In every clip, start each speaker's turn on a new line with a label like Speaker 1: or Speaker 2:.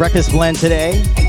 Speaker 1: Breakfast blend today.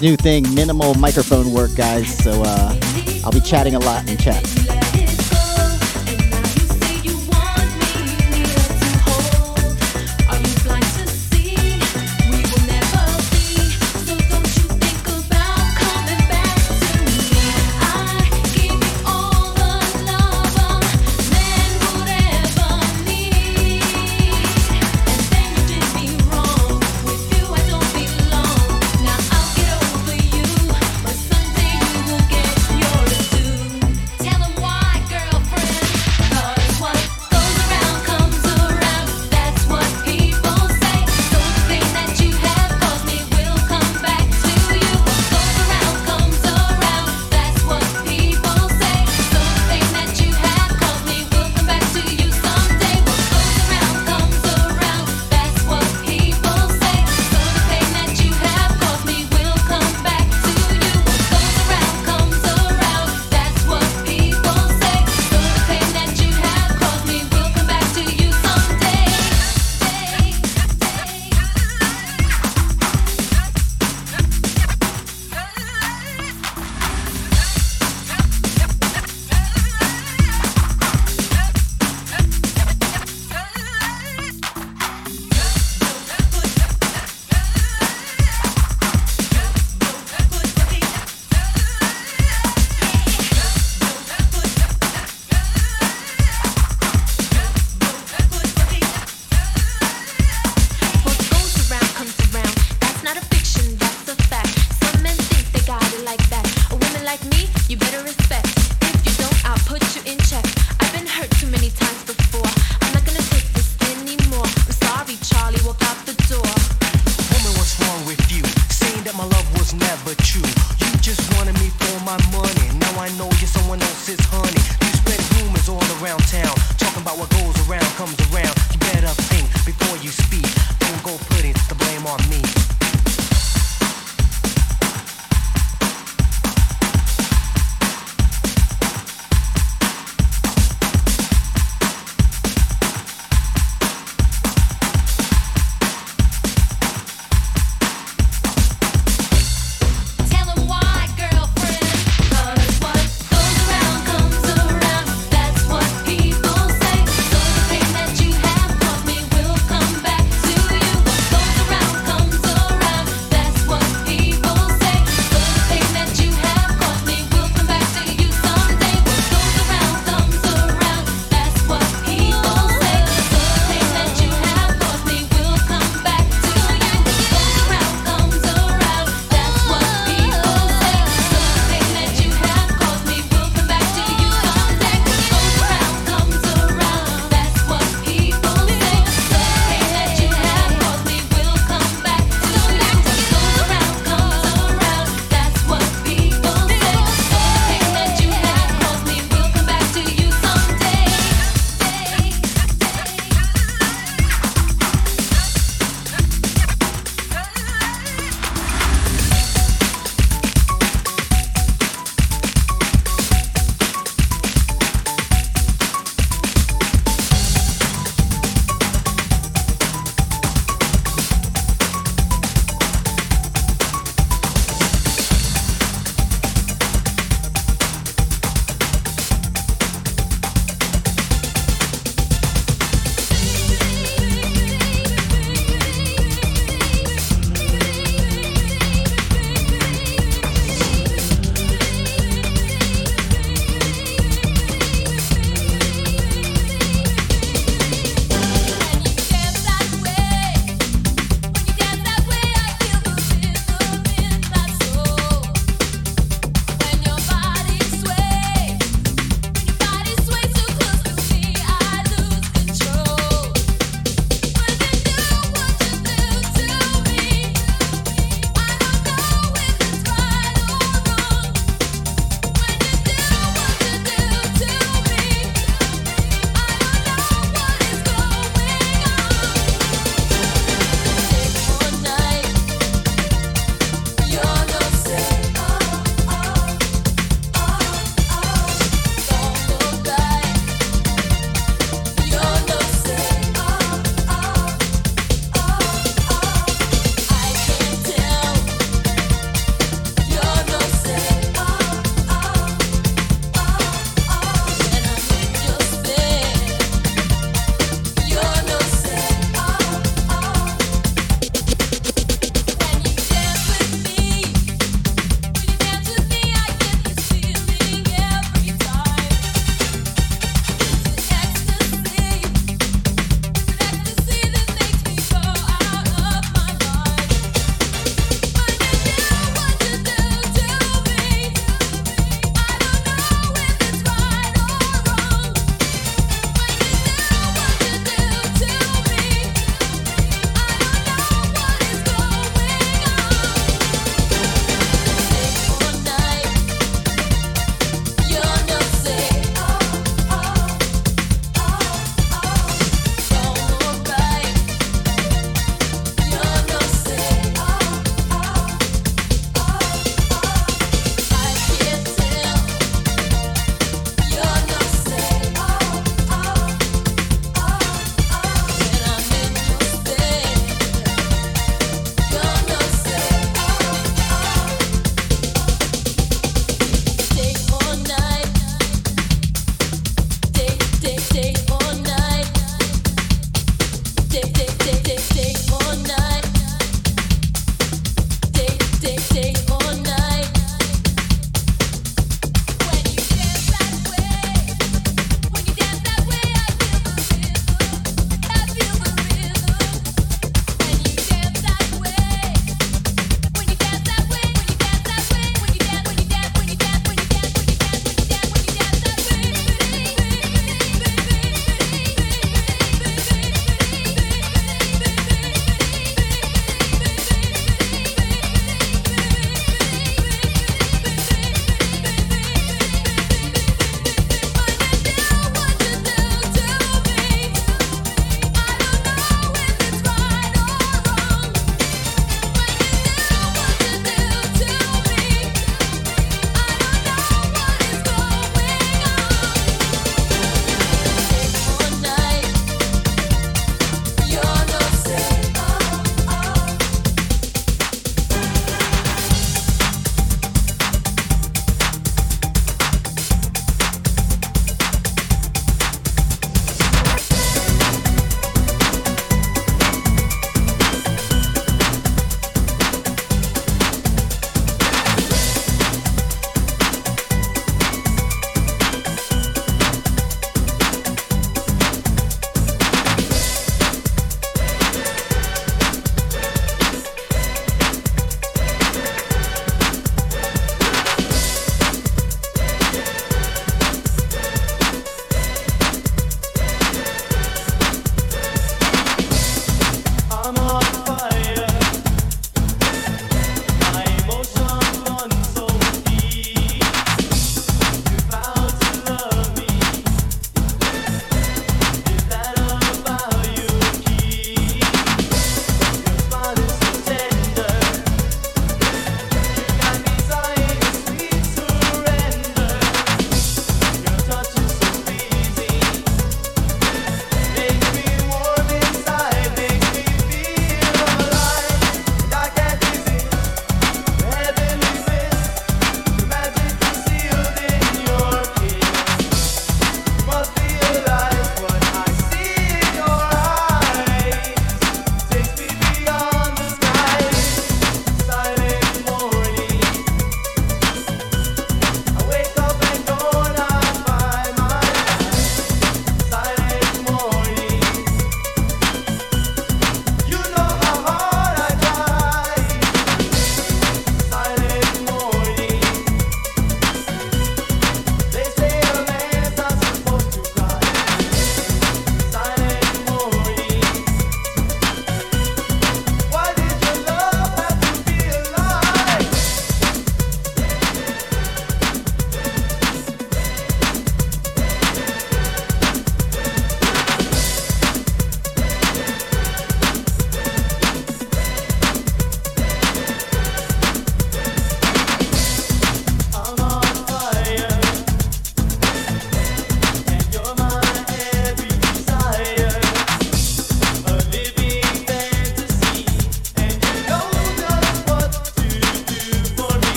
Speaker 2: New thing, minimal microphone work, guys. So uh, I'll be chatting a lot in chat.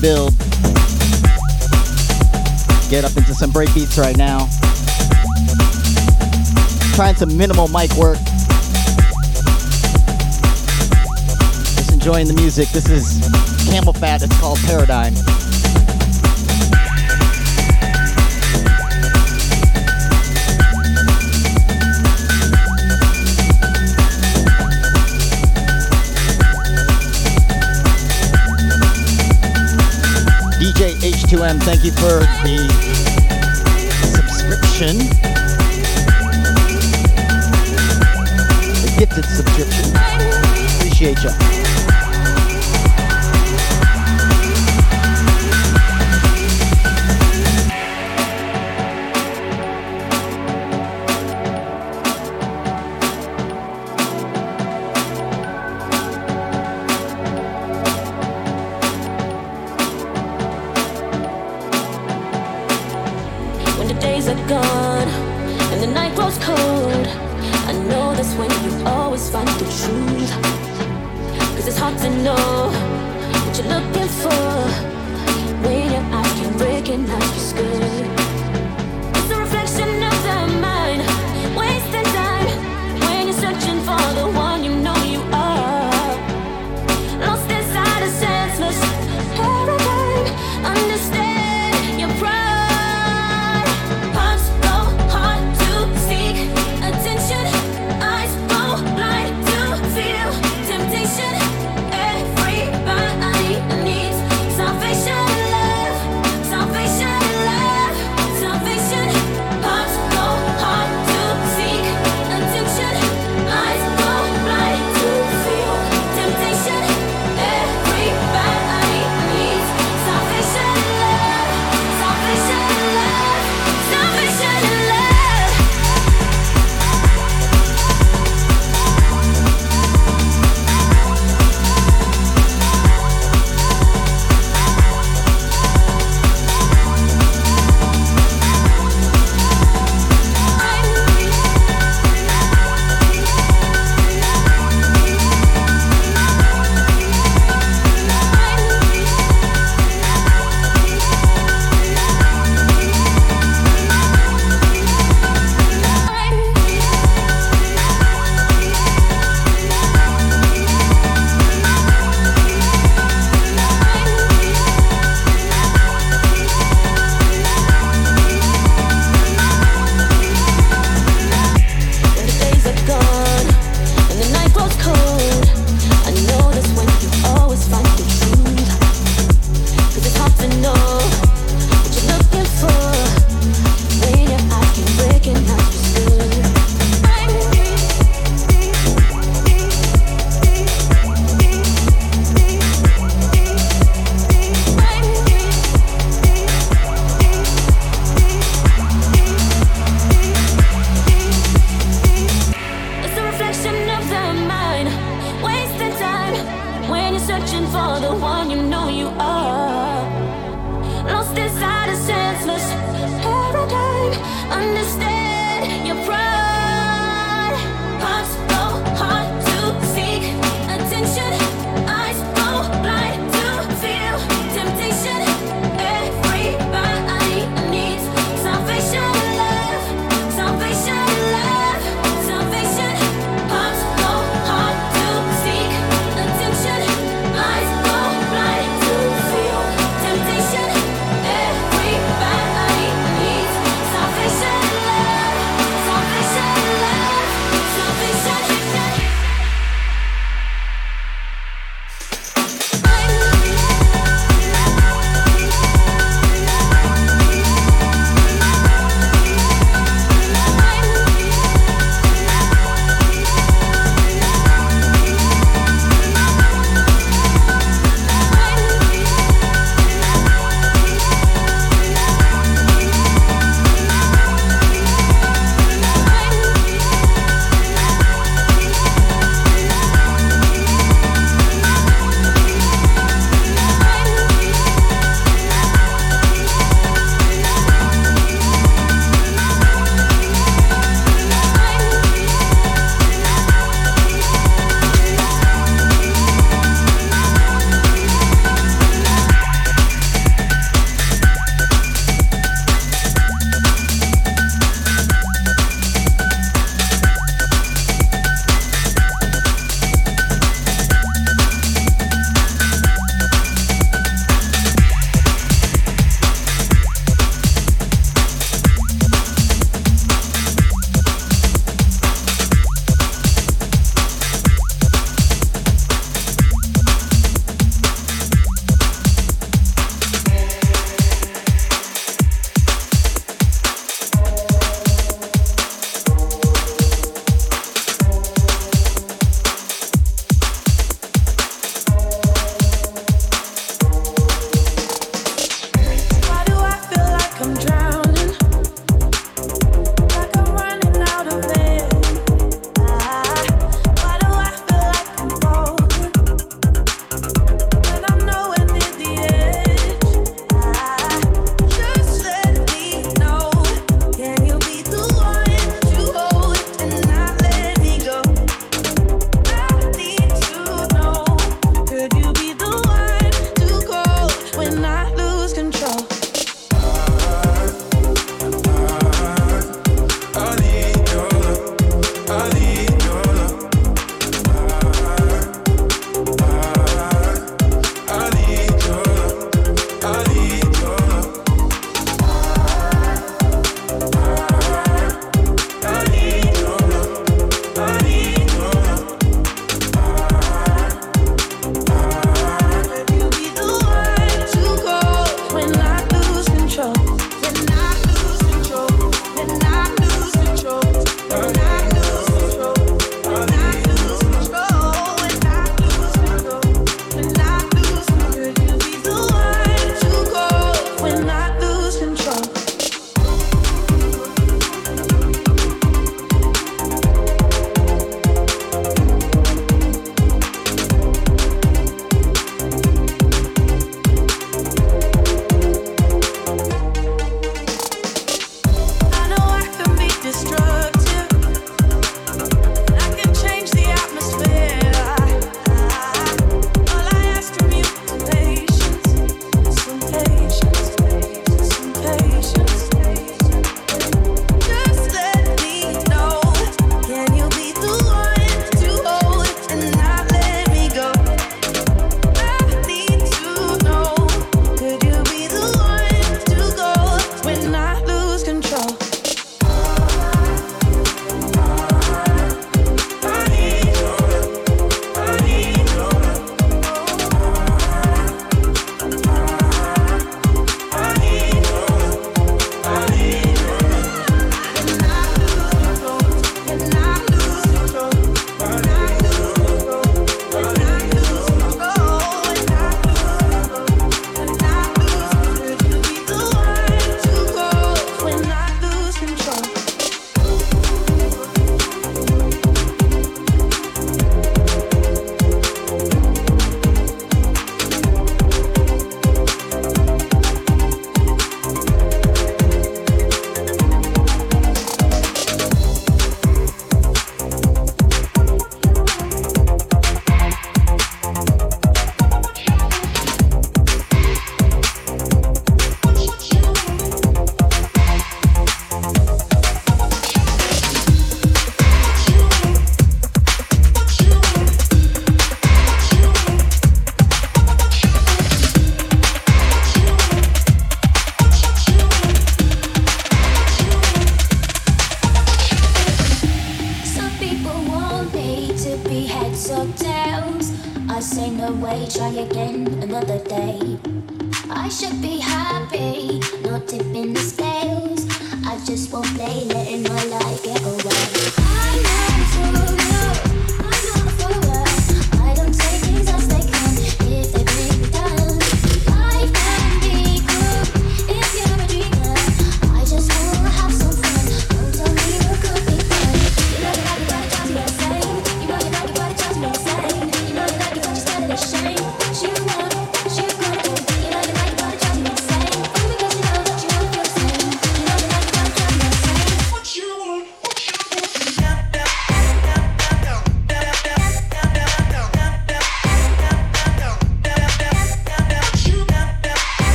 Speaker 1: build. Get up into some break beats right now. Trying some minimal mic work. Just enjoying the music. This is CamelPhat. It's called Paradigm. H2M, thank you for the subscription. The gifted subscription. Appreciate
Speaker 3: you.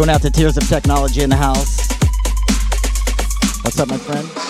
Speaker 1: Going out to Tears of Technology in the house. What's up, my friend?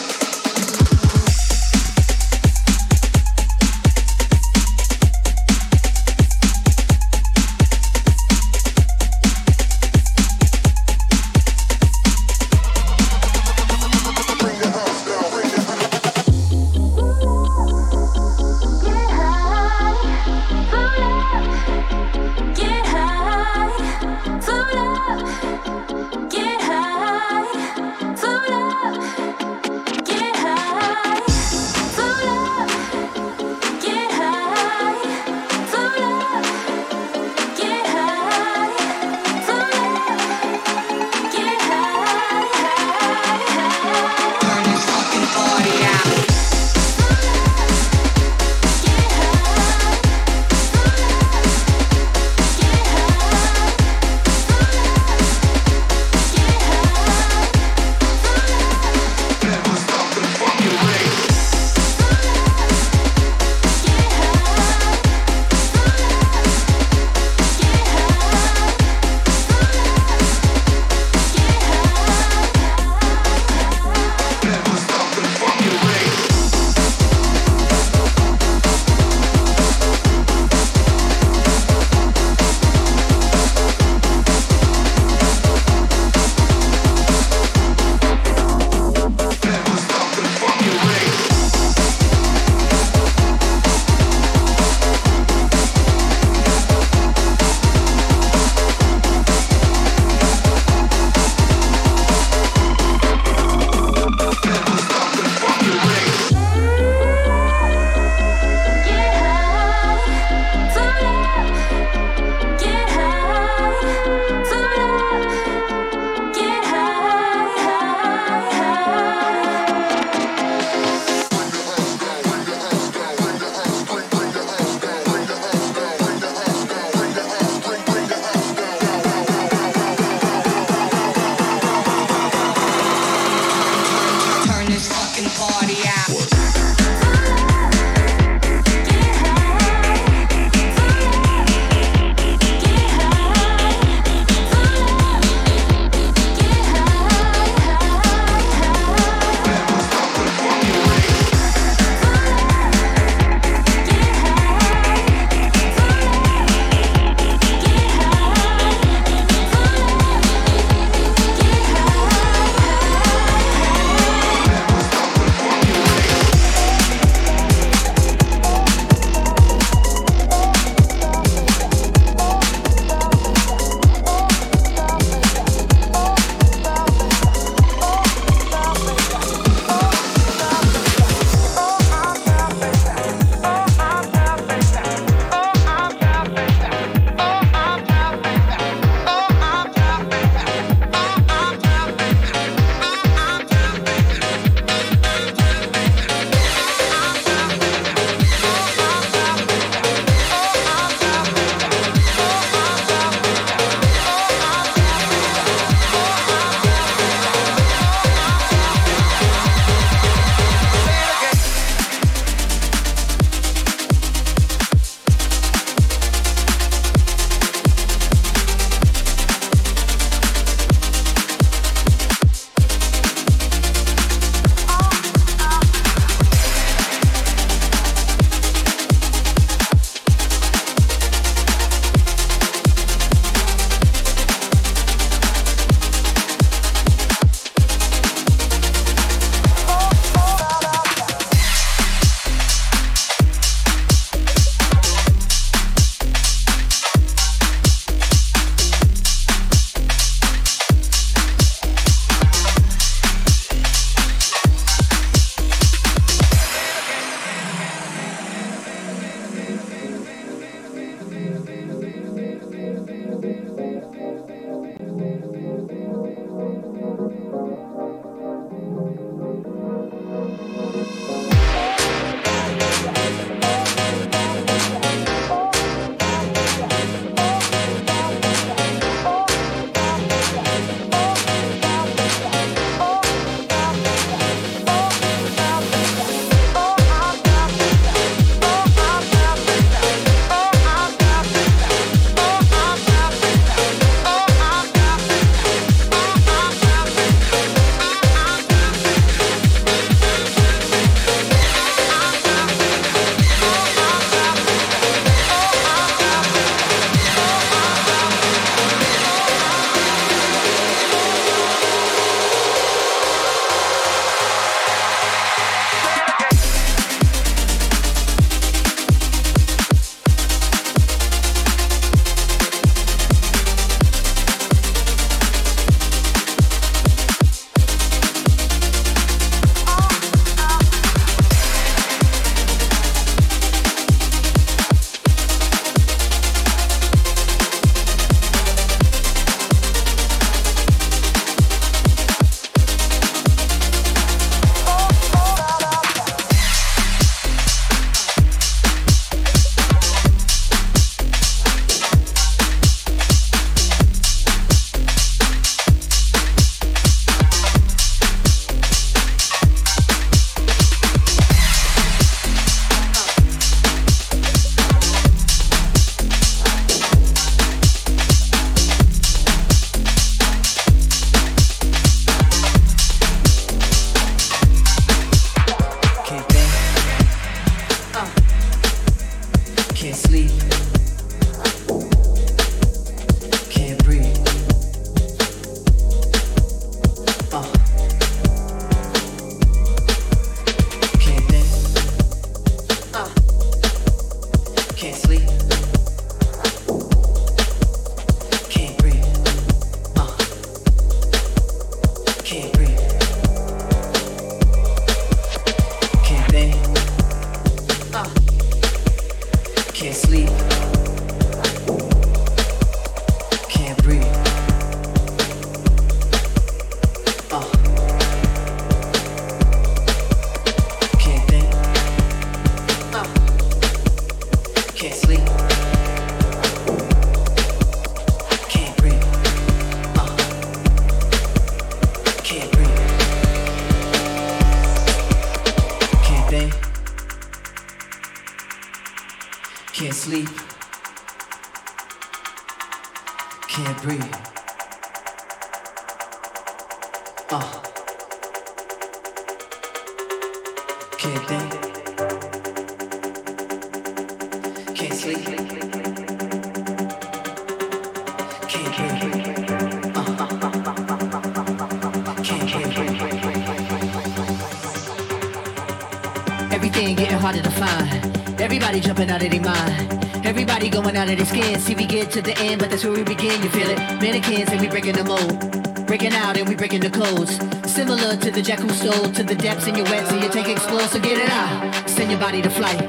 Speaker 4: See, we get to the end, but that's where we begin. You feel it? Mannequins, and we breaking the mold. Breaking out, and we breaking the codes. Similar to the jack who stole to the depths in your wet, so you take explode, so get it out. Send your body to flight.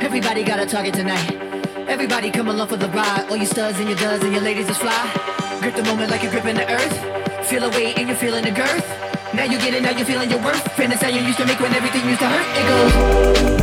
Speaker 4: Everybody got a target tonight. Everybody come along for the ride. All you studs and your duds and your ladies just fly. Grip the moment like you're gripping the earth. Feel a weight and you're feeling the girth. Now you get it, now you're feeling your worth. Fitness how you used to make when everything used to hurt. It goes.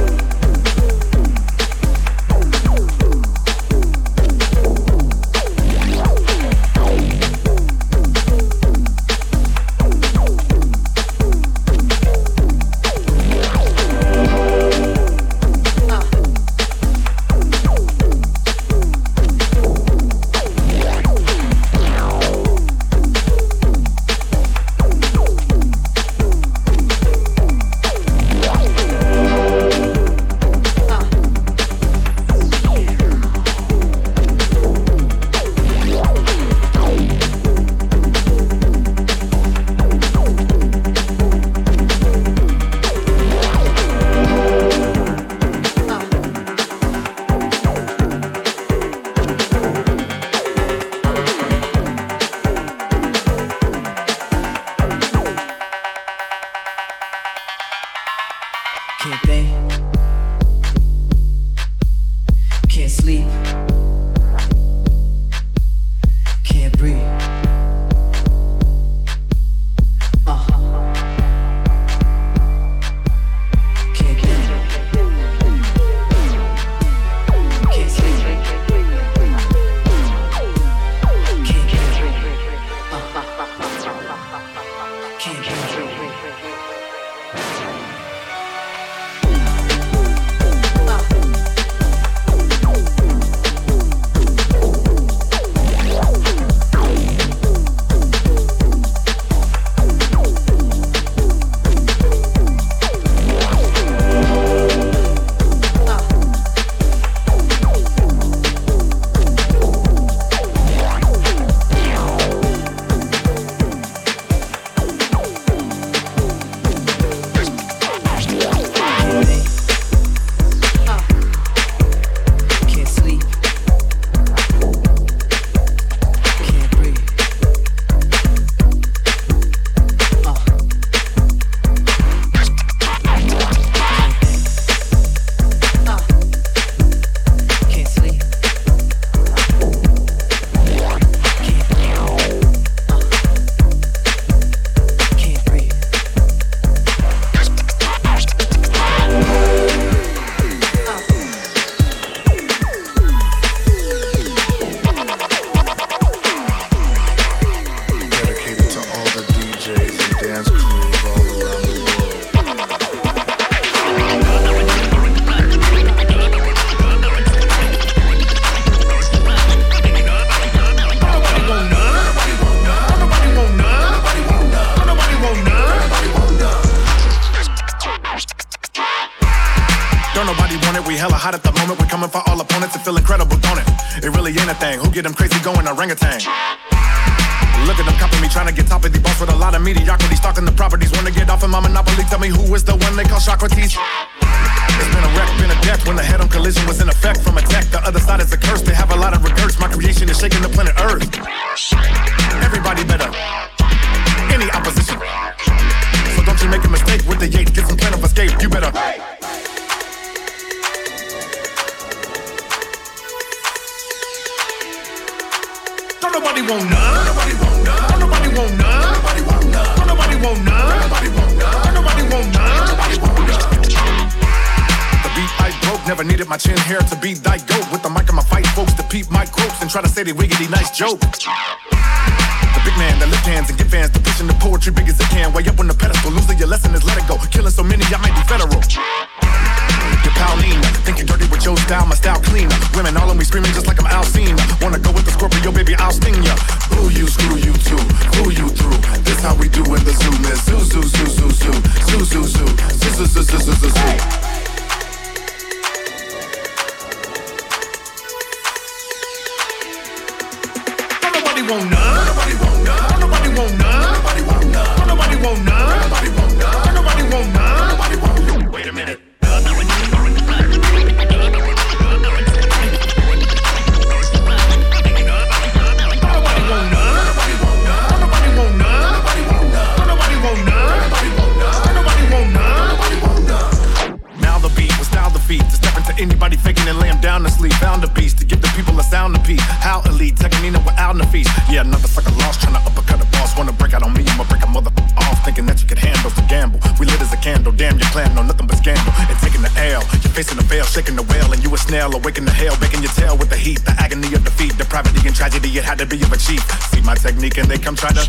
Speaker 5: chief. See my technique and they come try to,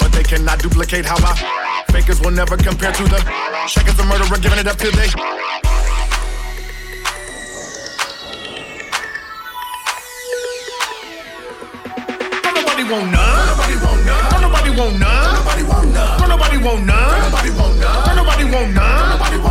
Speaker 5: but they cannot duplicate how I. Fakers will never compare to the. Checkers a murderer giving it up till they. Nobody want none. Nobody want none. Nobody want none. Nobody want none. Nobody want none. Nobody want none. Nobody want none.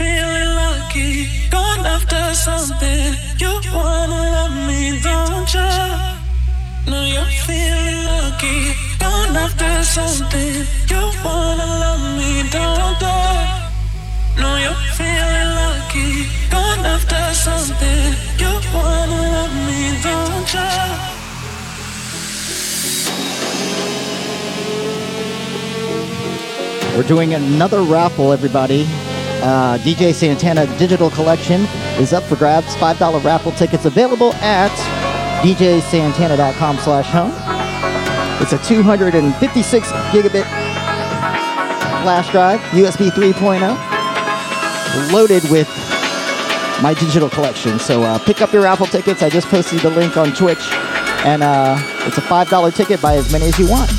Speaker 6: Feeling
Speaker 7: lucky. After something. You wanna love me, don't you? No, you're feeling lucky. After something. You wanna love me, don't do it. No, you're feeling lucky. After something. You wanna love me, don't you?
Speaker 1: We're doing another raffle, everybody. Uh, DJ Santana Digital Collection is up for grabs. $5 raffle tickets available at djsantana.com slash home. It's a 256 gigabit flash drive, USB 3.0, loaded with my digital collection. So uh, pick up your raffle tickets. I just posted the link on Twitch, and uh, it's a $5 ticket. Buy as many as you want.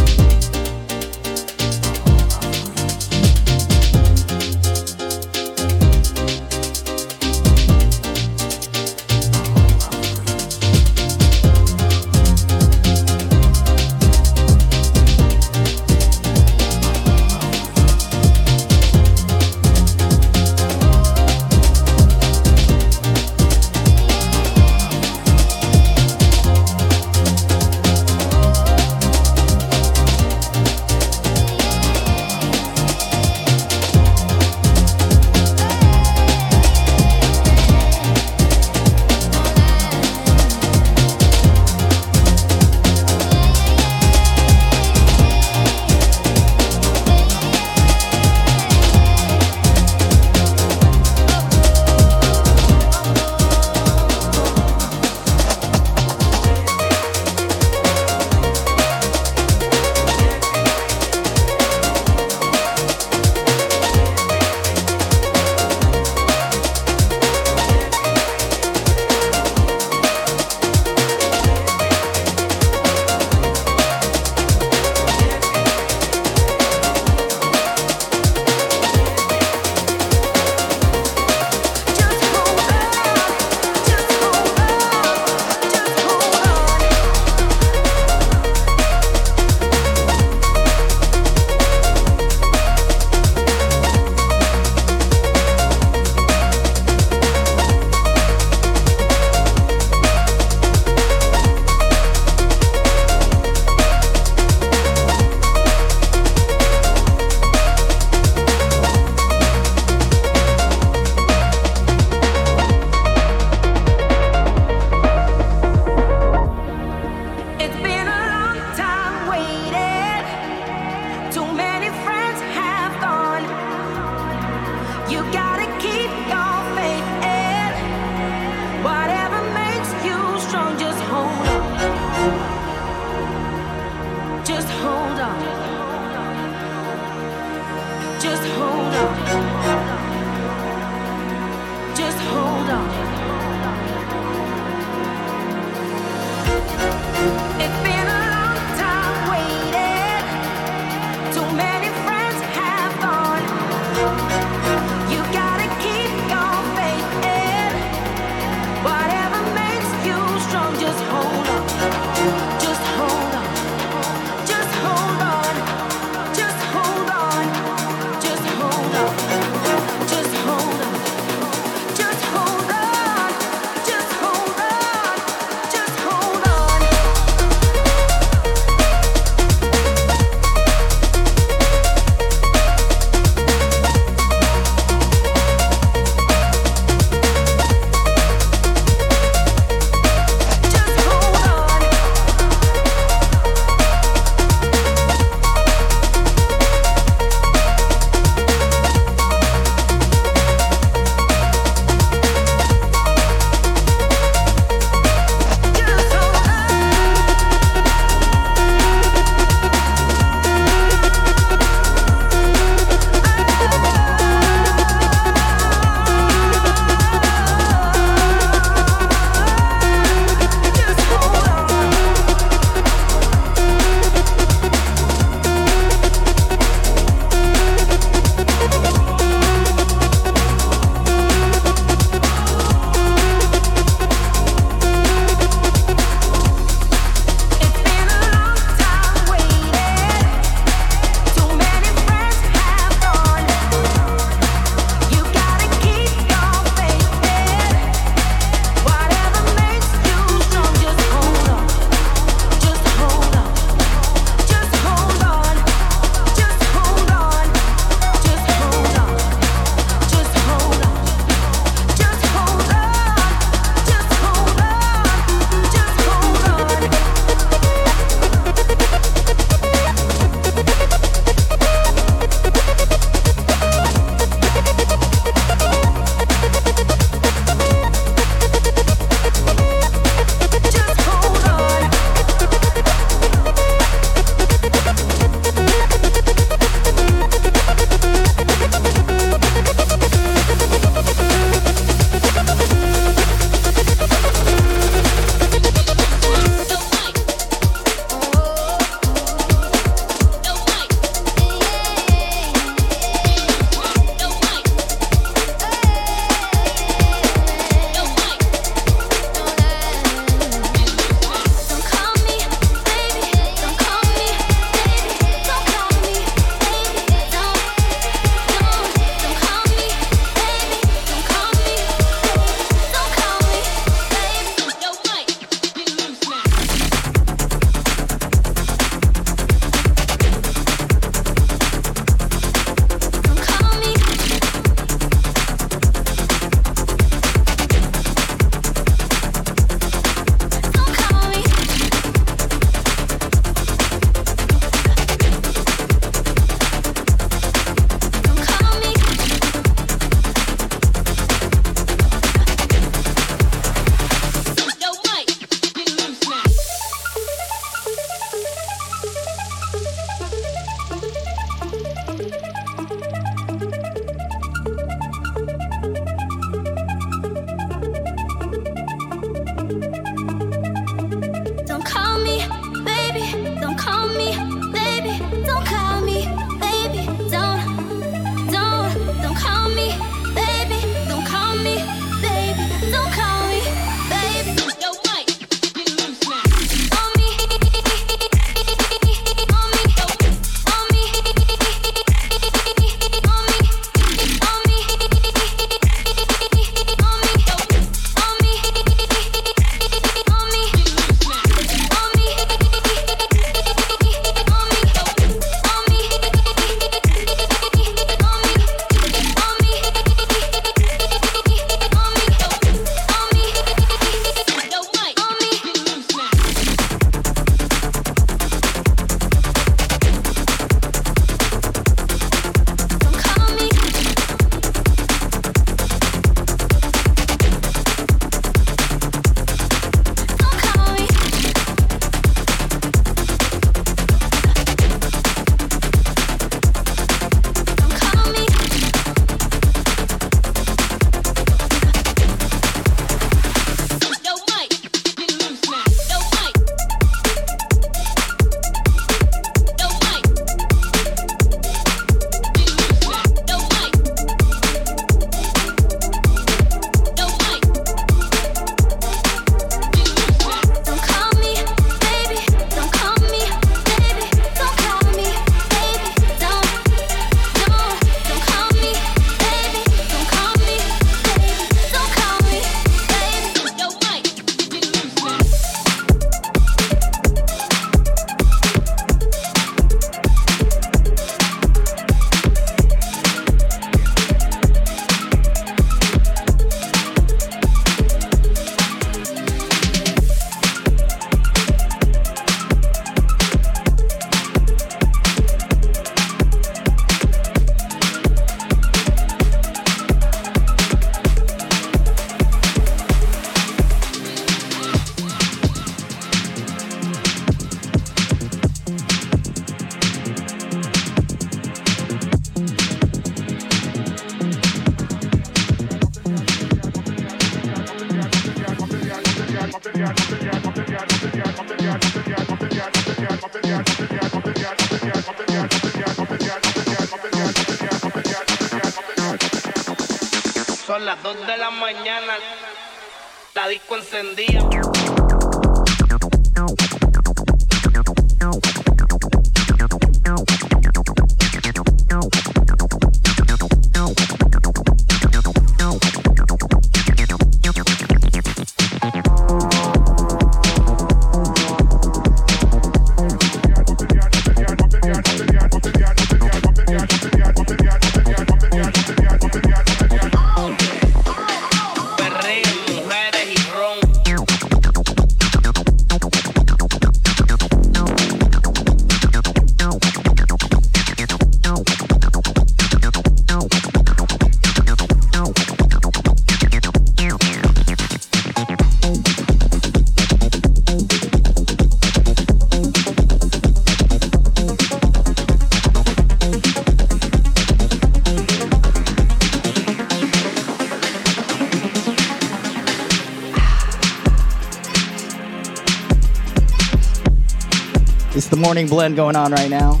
Speaker 1: Morning blend going on right now.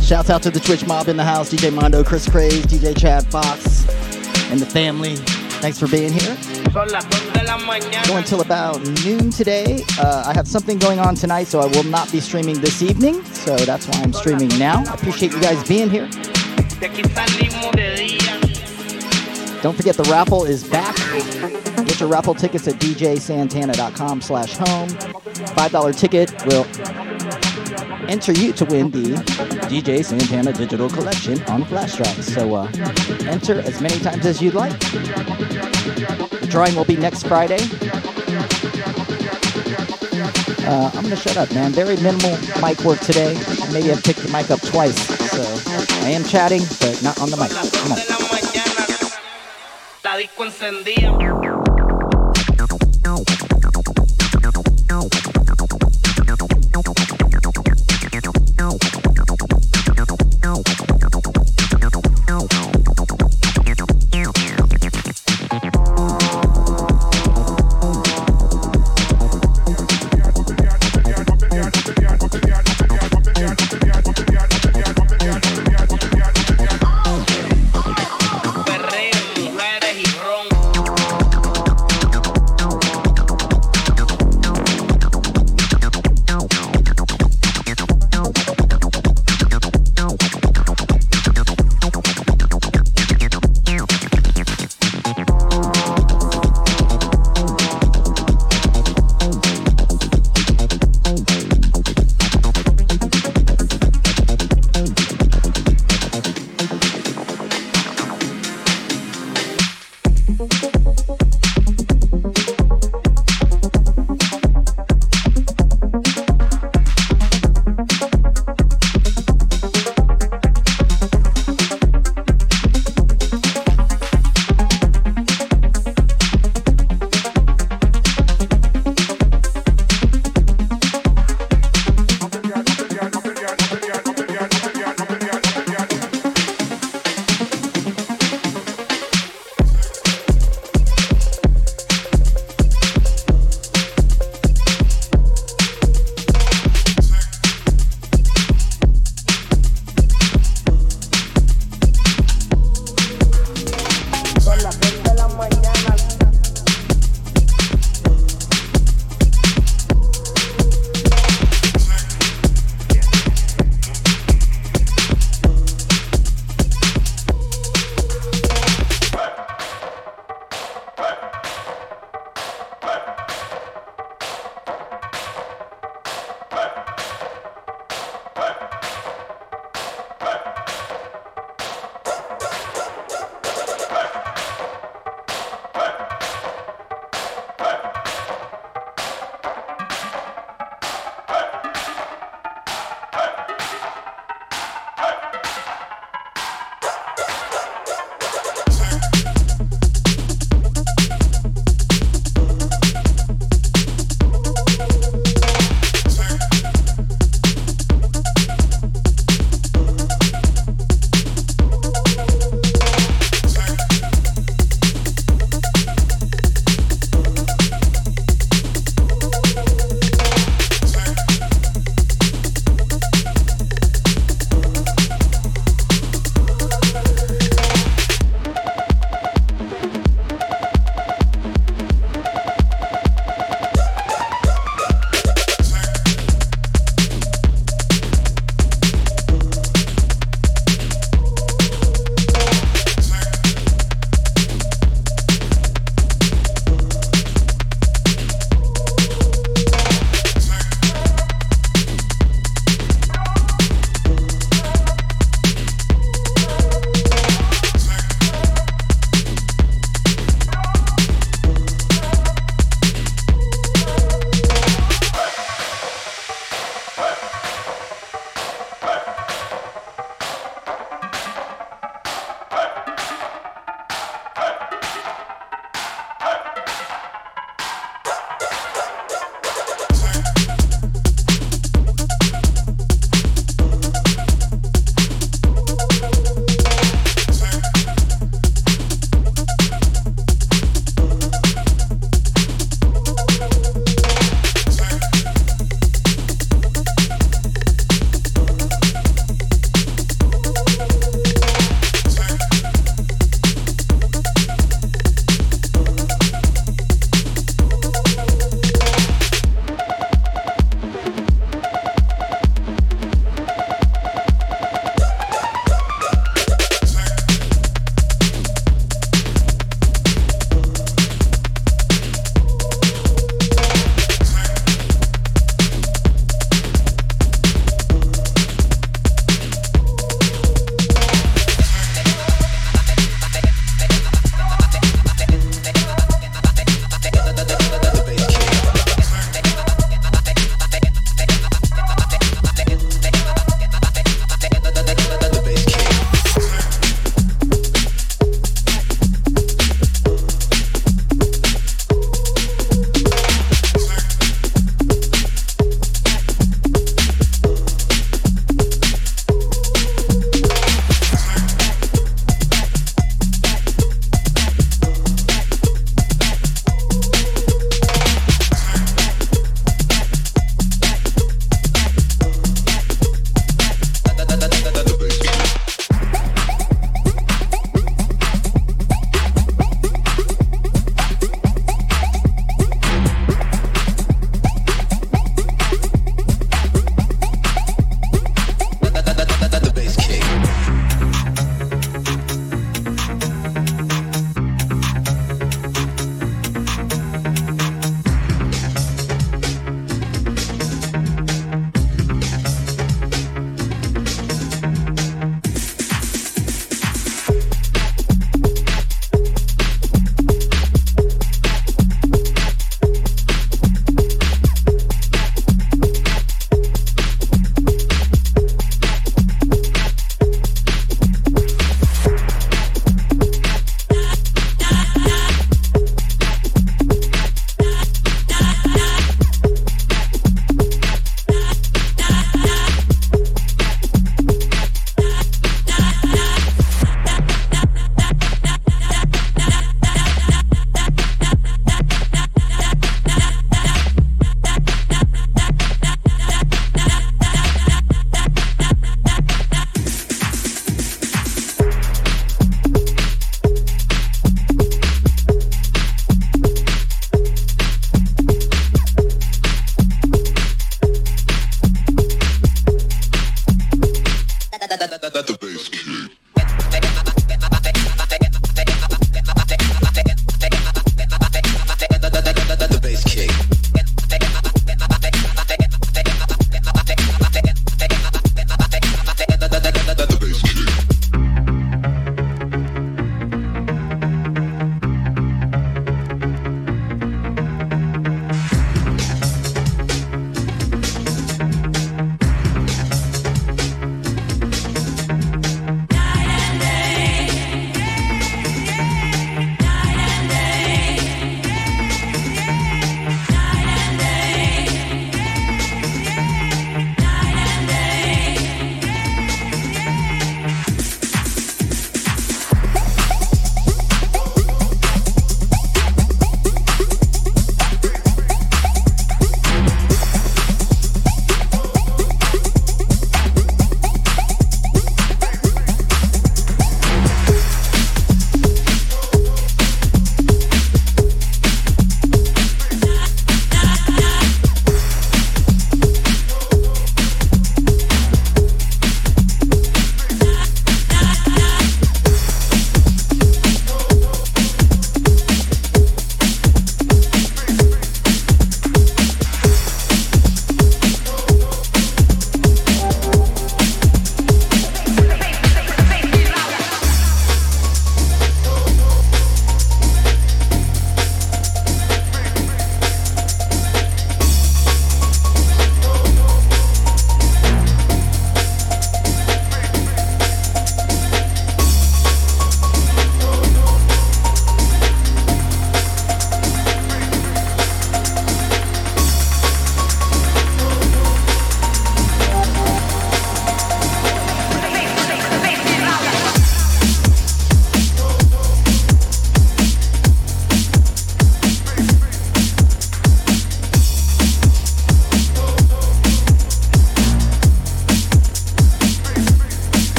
Speaker 1: Shouts out to the Twitch mob in the house, DJ Mondo, Chris Craze, DJ Chad Fox, and the family. Thanks for being here.
Speaker 8: Son las 2 de la mañana.
Speaker 1: Go until about noon today. Uh, I have something going on tonight, so I will not be streaming this evening. So that's why I'm streaming now. I appreciate you guys being here. Don't forget the raffle is back. Get your raffle tickets at djsantana.com slash home. $5 ticket will enter you to win the DJ Santana Digital Collection on flash drive. So uh, enter as many times as you'd like. The drawing will be next Friday. Uh, I'm gonna shut up, man. Very minimal mic work today. Maybe I've picked the mic up twice, so I am chatting, but not on the mic. Come on.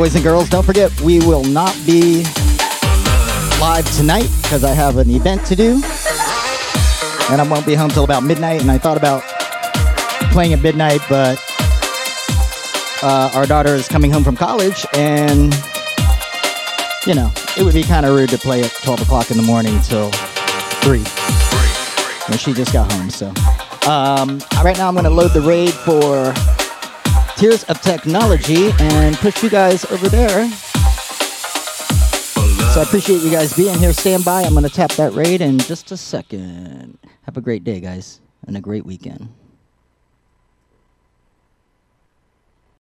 Speaker 1: Boys and girls, don't forget we will not be live tonight because I have an event to do. And I won't be home till about midnight. And I thought about playing at midnight, but uh, our daughter is coming home from college, and you know, it would be kind of rude to play at 12 o'clock in the morning till 3 And she just got home. So, um, right now I'm going to load the raid for Tears of Technology and push you guys over there. So I appreciate you guys being here. Stand by. I'm going to tap that raid in just a second. Have a great day, guys, and a great weekend.